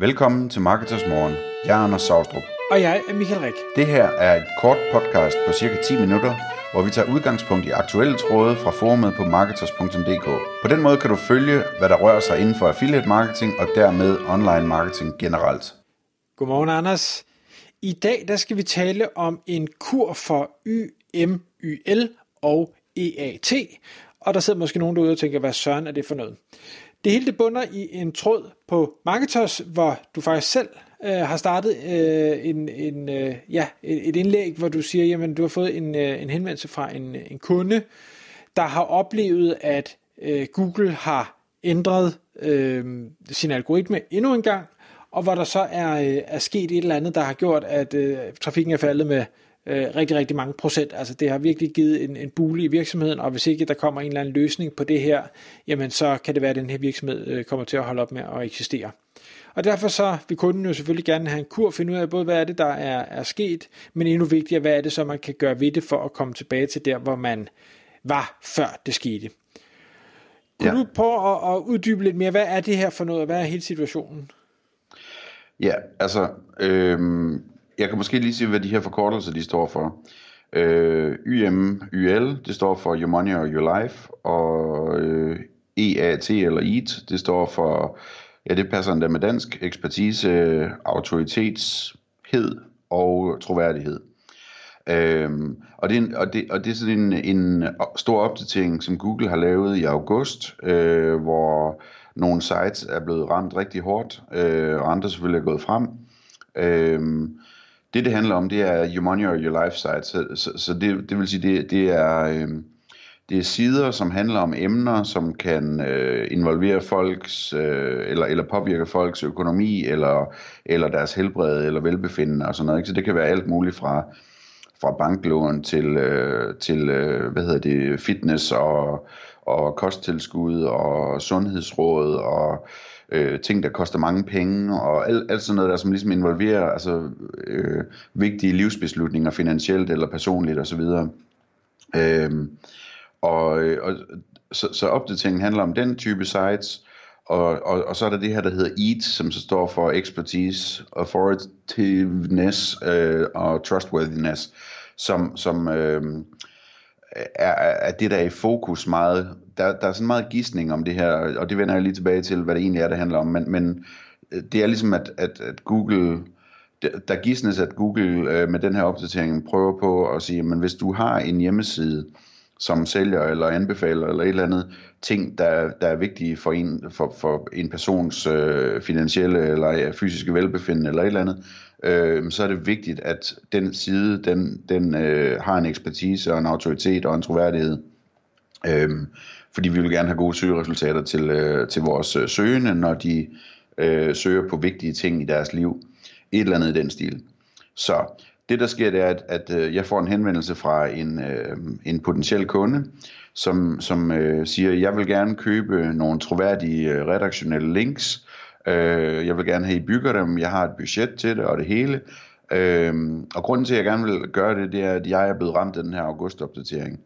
Velkommen til Marketers Morgen. Jeg er Anders Saustrup. Og jeg er Michael Rik. Det her er et kort podcast på cirka 10 minutter, hvor vi tager udgangspunkt i aktuelle tråde fra forumet på marketers.dk. På den måde kan du følge, hvad der rører sig inden for affiliate marketing og dermed online marketing generelt. Godmorgen, Anders. I dag der skal vi tale om en kur for YMYL og EAT. Og der sidder måske nogen derude og tænker, hvad søren er det for noget? Det hele det bunder i en tråd på Marketers, hvor du faktisk selv øh, har startet øh, en, en, øh, ja, et indlæg, hvor du siger, jamen du har fået en, øh, en henvendelse fra en, en kunde, der har oplevet, at øh, Google har ændret øh, sin algoritme endnu en gang, og hvor der så er, øh, er sket et eller andet, der har gjort, at øh, trafikken er faldet med øh, rigtig, rigtig mange procent. Altså det har virkelig givet en, en bule i virksomheden, og hvis ikke der kommer en eller anden løsning på det her, jamen så kan det være, at den her virksomhed øh, kommer til at holde op med at eksistere. Og derfor så vil kunden jo selvfølgelig gerne have en kur, finde ud af både, hvad er det, der er, er sket, men endnu vigtigere, hvad er det, så man kan gøre ved det, for at komme tilbage til der, hvor man var, før det skete. Kunne ja. du prøve at, at uddybe lidt mere, hvad er det her for noget, og hvad er hele situationen? Ja, altså, øh, jeg kan måske lige sige, hvad de her forkortelser de står for. Øh, YM, YL, det står for Your Money or Your Life, og øh, EAT eller EAT, det står for, ja det passer endda med dansk, ekspertise, autoritetshed og troværdighed. Øhm, og, det er, og, det, og det er sådan en, en stor opdatering, som Google har lavet i august, øh, hvor nogle sites er blevet ramt rigtig hårdt, øh, og andre selvfølgelig er gået frem. Øh, det, det handler om, det er Your Money or Your Life site. Så, så, så det, det vil sige, det, det er... Øh, det er sider, som handler om emner, som kan øh, involvere folks, øh, eller, eller påvirke folks økonomi, eller, eller deres helbred, eller velbefindende og sådan noget. Ikke? Så det kan være alt muligt fra, fra banklån til, øh, til øh, hvad hedder det, fitness og, og kosttilskud og sundhedsråd og øh, ting, der koster mange penge, og alt, alt sådan noget der, som ligesom involverer altså, øh, vigtige livsbeslutninger finansielt eller personligt osv. Øhm, øh, og, og så, så opdateringen handler om den type sites, og, og, og så er der det her, der hedder EAT, som så står for Expertise, Authoritiveness øh, og Trustworthiness, som, som øh, er, er det, der er i fokus meget. Der, der er sådan meget gissning om det her, og det vender jeg lige tilbage til, hvad det egentlig er, det handler om. Men, men øh, det er ligesom, at, at, at Google, der gissnes, at Google øh, med den her opdatering prøver på at sige, men hvis du har en hjemmeside, som sælger eller anbefaler eller et eller andet ting, der, der er vigtige for en, for, for en persons øh, finansielle eller fysiske velbefindende eller et eller andet, øh, så er det vigtigt, at den side, den, den øh, har en ekspertise og en autoritet og en troværdighed. Øh, fordi vi vil gerne have gode søgeresultater til, øh, til vores øh, søgende, når de øh, søger på vigtige ting i deres liv. Et eller andet i den stil. Så det der sker, det er, at, at øh, jeg får en henvendelse fra en, øh, en potentiel kunde, som, som øh, siger, jeg vil gerne købe nogle troværdige øh, redaktionelle links, øh, jeg vil gerne have, I bygger dem, jeg har et budget til det og det hele. Øh, og grunden til, at jeg gerne vil gøre det, det er, at jeg er blevet ramt af den her augustopdatering.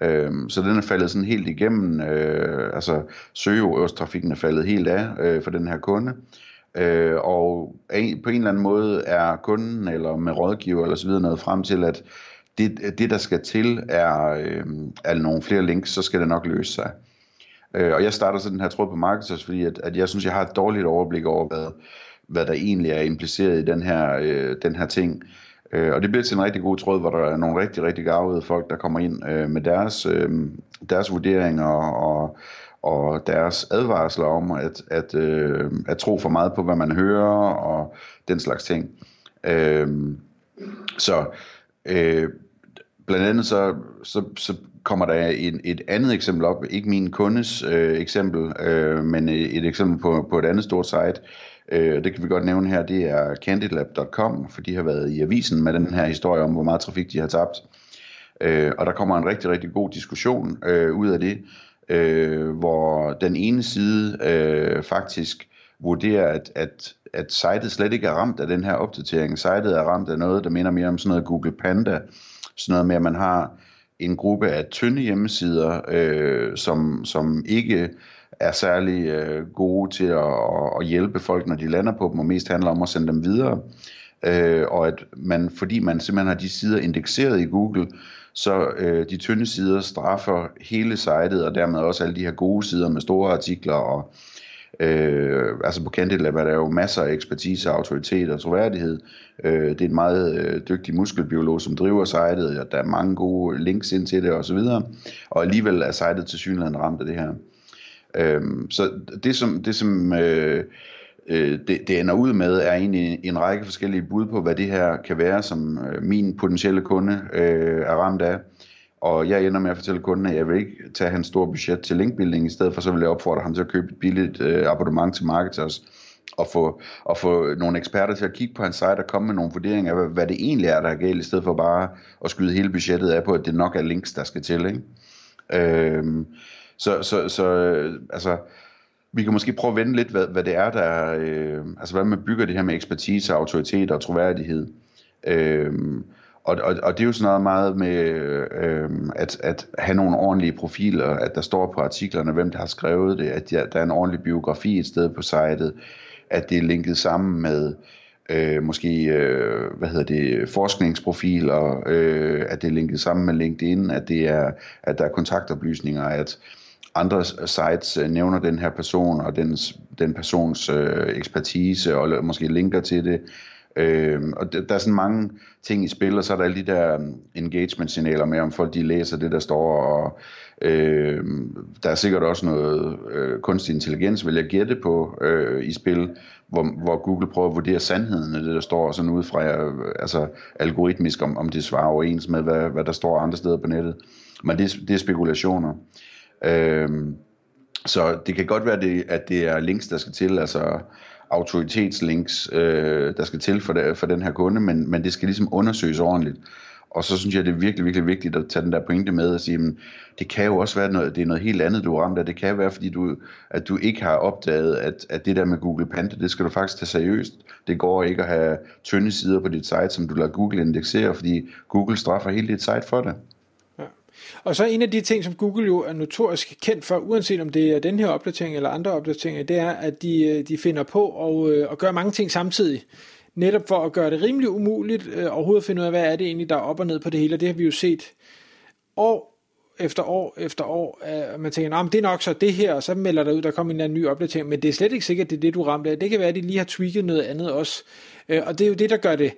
Øh, så den er faldet sådan helt igennem, øh, altså søgeordstrafikken er faldet helt af øh, for den her kunde. Øh, og på en eller anden måde er kunden eller med rådgiver eller så videre noget frem til, at det, det der skal til er, øh, er nogle flere links, så skal det nok løse sig. Øh, og jeg starter så den her tråd på Marketers, fordi at, at jeg synes, jeg har et dårligt overblik over, hvad, hvad der egentlig er impliceret i den her, øh, den her ting. Øh, og det bliver til en rigtig god tråd, hvor der er nogle rigtig, rigtig gavede folk, der kommer ind øh, med deres, øh, deres vurderinger og, og deres advarsler om at, at, øh, at tro for meget på, hvad man hører og den slags ting. Øh, så øh, blandt andet så, så, så kommer der et, et andet eksempel op, ikke min kundes øh, eksempel, øh, men et eksempel på, på et andet stort site. Øh, det kan vi godt nævne her, det er candidlab.com, for de har været i avisen med den her historie om, hvor meget trafik de har tabt. Øh, og der kommer en rigtig, rigtig god diskussion øh, ud af det, øh, hvor den ene side øh, faktisk vurderer, at, at, at sitet slet ikke er ramt af den her opdatering. Sitet er ramt af noget, der minder mere om sådan noget Google Panda, sådan noget med, at man har en gruppe af tynde hjemmesider, øh, som, som ikke er særlig øh, gode til at, at hjælpe folk, når de lander på dem, og mest handler om at sende dem videre. Øh, og at man, fordi man simpelthen har de sider indekseret i Google, så øh, de tynde sider straffer hele sitet, og dermed også alle de her gode sider med store artikler og Øh, altså på Candidlab er der jo masser af ekspertise, autoritet og troværdighed. Øh, det er en meget øh, dygtig muskelbiolog, som driver sitet, og der er mange gode links ind til det osv. Og, og alligevel er sitet til synligheden ramt af det her. Øh, så det som, det, som øh, øh, det, det ender ud med, er egentlig en række forskellige bud på, hvad det her kan være, som øh, min potentielle kunde øh, er ramt af. Og jeg ender med at fortælle kunden, at jeg vil ikke tage hans store budget til linkbuilding, i stedet for så vil jeg opfordre ham til at købe et billigt øh, abonnement til Marketers, og få, og få nogle eksperter til at kigge på hans site og komme med nogle vurderinger af, hvad, hvad det egentlig er, der er galt, i stedet for bare at skyde hele budgettet af på, at det nok er links, der skal til. Ikke? Øhm, så, så, så øh, altså, vi kan måske prøve at vende lidt, hvad, hvad det er, der øh, altså hvordan man bygger det her med ekspertise, autoritet og troværdighed. Øhm, og, og, og det er jo sådan noget meget med øh, at, at have nogle ordentlige profiler, at der står på artiklerne, hvem der har skrevet det, at der, der er en ordentlig biografi et sted på sitet, at det er linket sammen med øh, måske øh, hvad hedder det, forskningsprofiler, øh, at det er linket sammen med LinkedIn, at, det er, at der er kontaktoplysninger, at andre sites øh, nævner den her person og dens, den persons øh, ekspertise og måske linker til det, Øh, og der, der er sådan mange ting i spil, og så er der alle de der øhm, engagement-signaler med, om folk de læser det, der står, og øh, der er sikkert også noget øh, kunstig intelligens, vil jeg gætte på, øh, i spil, hvor, hvor Google prøver at vurdere sandheden af det, der står, sådan ud fra øh, altså, algoritmisk, om, om det svarer overens med, hvad, hvad der står andre steder på nettet. Men det, det er spekulationer. Øh, så det kan godt være, det, at det er links, der skal til, altså autoritetslinks, øh, der skal til for, det, for den her kunde, men, men det skal ligesom undersøges ordentligt. Og så synes jeg, det er virkelig, virkelig vigtigt at tage den der pointe med og sige, at det kan jo også være noget, det er noget helt andet, du er ramt af. Det kan være, fordi du, at du ikke har opdaget, at, at det der med Google Panda, det skal du faktisk tage seriøst. Det går ikke at have tynde sider på dit site, som du lader Google indeksere, fordi Google straffer hele dit site for det. Og så en af de ting, som Google jo er notorisk kendt for, uanset om det er den her opdatering eller andre opdateringer, det er, at de, øh, de finder på at, at gøre mange ting samtidig. Netop for at gøre det rimelig umuligt øh, overhovedet at finde ud af, hvad er det egentlig, der er op og ned på det hele. Og det har vi jo set år efter år efter år, at man tænker, men det er nok så det her, og så melder der ud, der kommer en eller anden ny opdatering, men det er slet ikke sikkert, at det er det, du ramte af. Det kan være, at de lige har tweaked noget andet også. Øh, og det er jo det, der gør det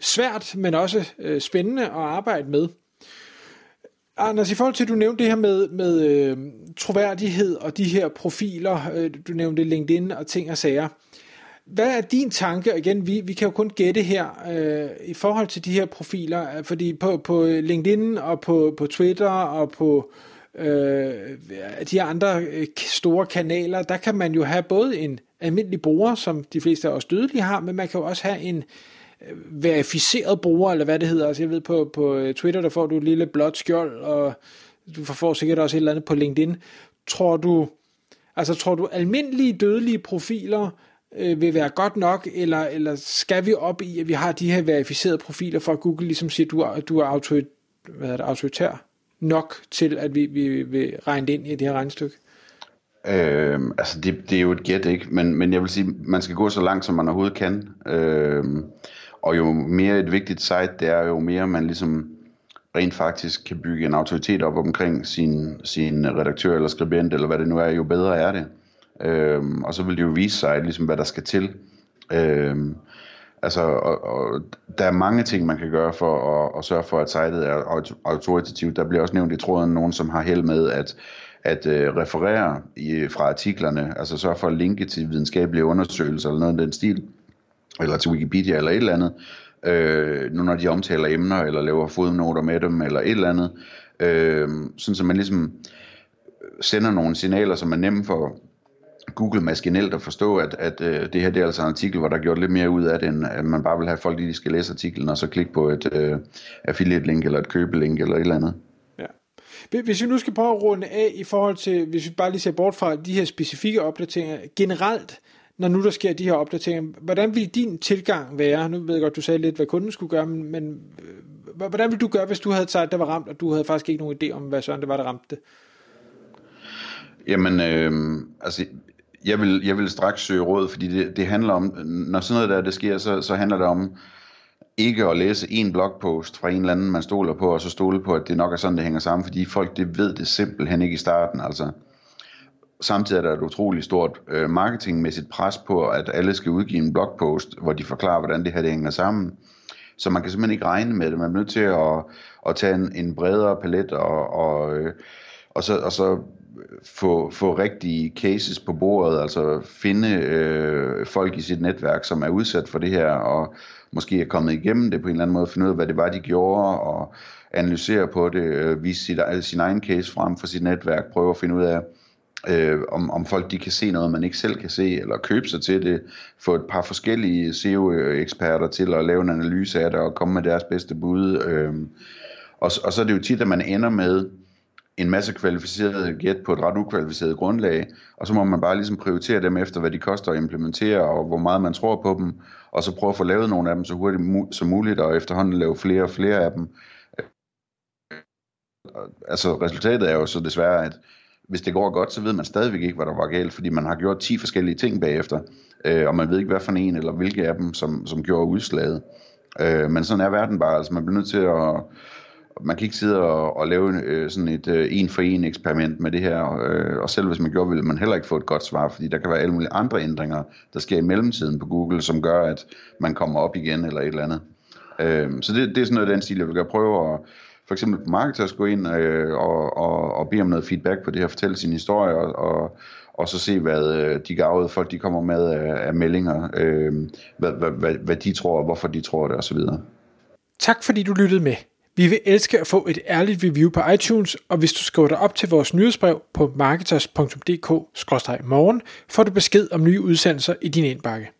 svært, men også spændende at arbejde med. Anders, i forhold til, at du nævnte det her med, med øh, troværdighed og de her profiler, øh, du nævnte LinkedIn og ting og sager. Hvad er din tanke, igen, vi, vi kan jo kun gætte her, øh, i forhold til de her profiler, øh, fordi på, på LinkedIn og på, på Twitter og på øh, de andre øh, store kanaler, der kan man jo have både en almindelig bruger, som de fleste af os dødelige har, men man kan jo også have en, verificeret bruger, eller hvad det hedder. Altså jeg ved, på, på øh, Twitter, der får du et lille blåt skjold, og du får sikkert også et eller andet på LinkedIn. Tror du, altså tror du almindelige dødelige profiler øh, vil være godt nok, eller, eller skal vi op i, at vi har de her verificerede profiler, for at Google ligesom siger, at du er, du er autorit, hvad er det, autoritær nok til, at vi, vi vil regne det ind i det her regnestykke? Øh, altså det, det er jo et gæt, ikke? Men, men jeg vil sige, man skal gå så langt, som man overhovedet kan. Øh, og jo mere et vigtigt site det er, jo mere man ligesom rent faktisk kan bygge en autoritet op omkring sin, sin redaktør eller skribent, eller hvad det nu er, jo bedre er det. Øhm, og så vil det jo vise sig, ligesom, hvad der skal til. Øhm, altså, og, og, der er mange ting, man kan gøre for at, at sørge for, at sitet er autoritativt. Der bliver også nævnt i tråden nogen, som har held med at, at øh, referere i, fra artiklerne, altså sørge for at linke til videnskabelige undersøgelser eller noget af den stil eller til Wikipedia eller et eller andet, øh, nu når de omtaler emner, eller laver fodnoter med dem, eller et eller andet, øh, sådan så man ligesom sender nogle signaler, som er nemme for Google maskinelt at forstå, at, at øh, det her det er altså en artikel, hvor der er gjort lidt mere ud af det, end at man bare vil have folk, de skal læse artiklen, og så klikke på et øh, affiliate link, eller et købelink, eller et eller andet. Ja. Hvis vi nu skal prøve at runde af i forhold til, hvis vi bare lige ser bort fra de her specifikke opdateringer, generelt, når nu der sker de her opdateringer, hvordan vil din tilgang være? Nu ved jeg godt, du sagde lidt, hvad kunden skulle gøre, men, men øh, hvordan vil du gøre, hvis du havde et site, der var ramt, og du havde faktisk ikke nogen idé om, hvad sådan det var, der ramte det? Jamen, øh, altså, jeg vil, jeg vil straks søge råd, fordi det, det handler om, når sådan noget der det sker, så, så handler det om ikke at læse en blogpost fra en eller anden, man stoler på, og så stole på, at det nok er sådan, det hænger sammen, fordi folk det ved det simpelthen ikke i starten. Altså, samtidig er der et utroligt stort øh, marketingmæssigt pres på, at alle skal udgive en blogpost, hvor de forklarer, hvordan det her det hænger sammen. Så man kan simpelthen ikke regne med det. Man er nødt til at, at tage en, en bredere palet og, og, øh, og, så, og så få, få rigtige cases på bordet, altså finde øh, folk i sit netværk, som er udsat for det her, og måske er kommet igennem det på en eller anden måde, finde ud af, hvad det var, de gjorde, og analysere på det, øh, vise sit, sin egen case frem for sit netværk, prøve at finde ud af, øh, om, om folk de kan se noget, man ikke selv kan se, eller købe sig til det, få et par forskellige SEO-eksperter til at lave en analyse af det, og komme med deres bedste bud. Øh, og, og så er det jo tit, at man ender med en masse kvalificerede gæt på et ret ukvalificeret grundlag, og så må man bare ligesom prioritere dem efter, hvad de koster at implementere, og hvor meget man tror på dem, og så prøve at få lavet nogle af dem så hurtigt som muligt, og efterhånden lave flere og flere af dem. Øh, altså resultatet er jo så desværre, at hvis det går godt, så ved man stadigvæk ikke, hvad der var galt, fordi man har gjort 10 forskellige ting bagefter, øh, og man ved ikke, hvad for en eller hvilke af dem, som, som gjorde udslaget. Øh, men sådan er verden bare, altså man bliver nødt til at, man kan ikke sidde og, og lave øh, sådan et øh, en for en eksperiment med det her, øh, og selv hvis man gjorde, ville man heller ikke få et godt svar, fordi der kan være alle mulige andre ændringer, der sker i mellemtiden på Google, som gør, at man kommer op igen eller et eller andet. Øh, så det, det er sådan noget den stil, jeg vil gøre. Prøve at for eksempel på Marketers gå ind øh, og, og, og bede om noget feedback på det her, fortælle sin historie, og, og, og så se, hvad øh, de gavede folk, de kommer med af, af meldinger, øh, hvad, hvad, hvad, hvad de tror, og hvorfor de tror det, osv. Tak fordi du lyttede med. Vi vil elske at få et ærligt review på iTunes, og hvis du skriver dig op til vores nyhedsbrev på marketers.dk-morgen, får du besked om nye udsendelser i din indbakke.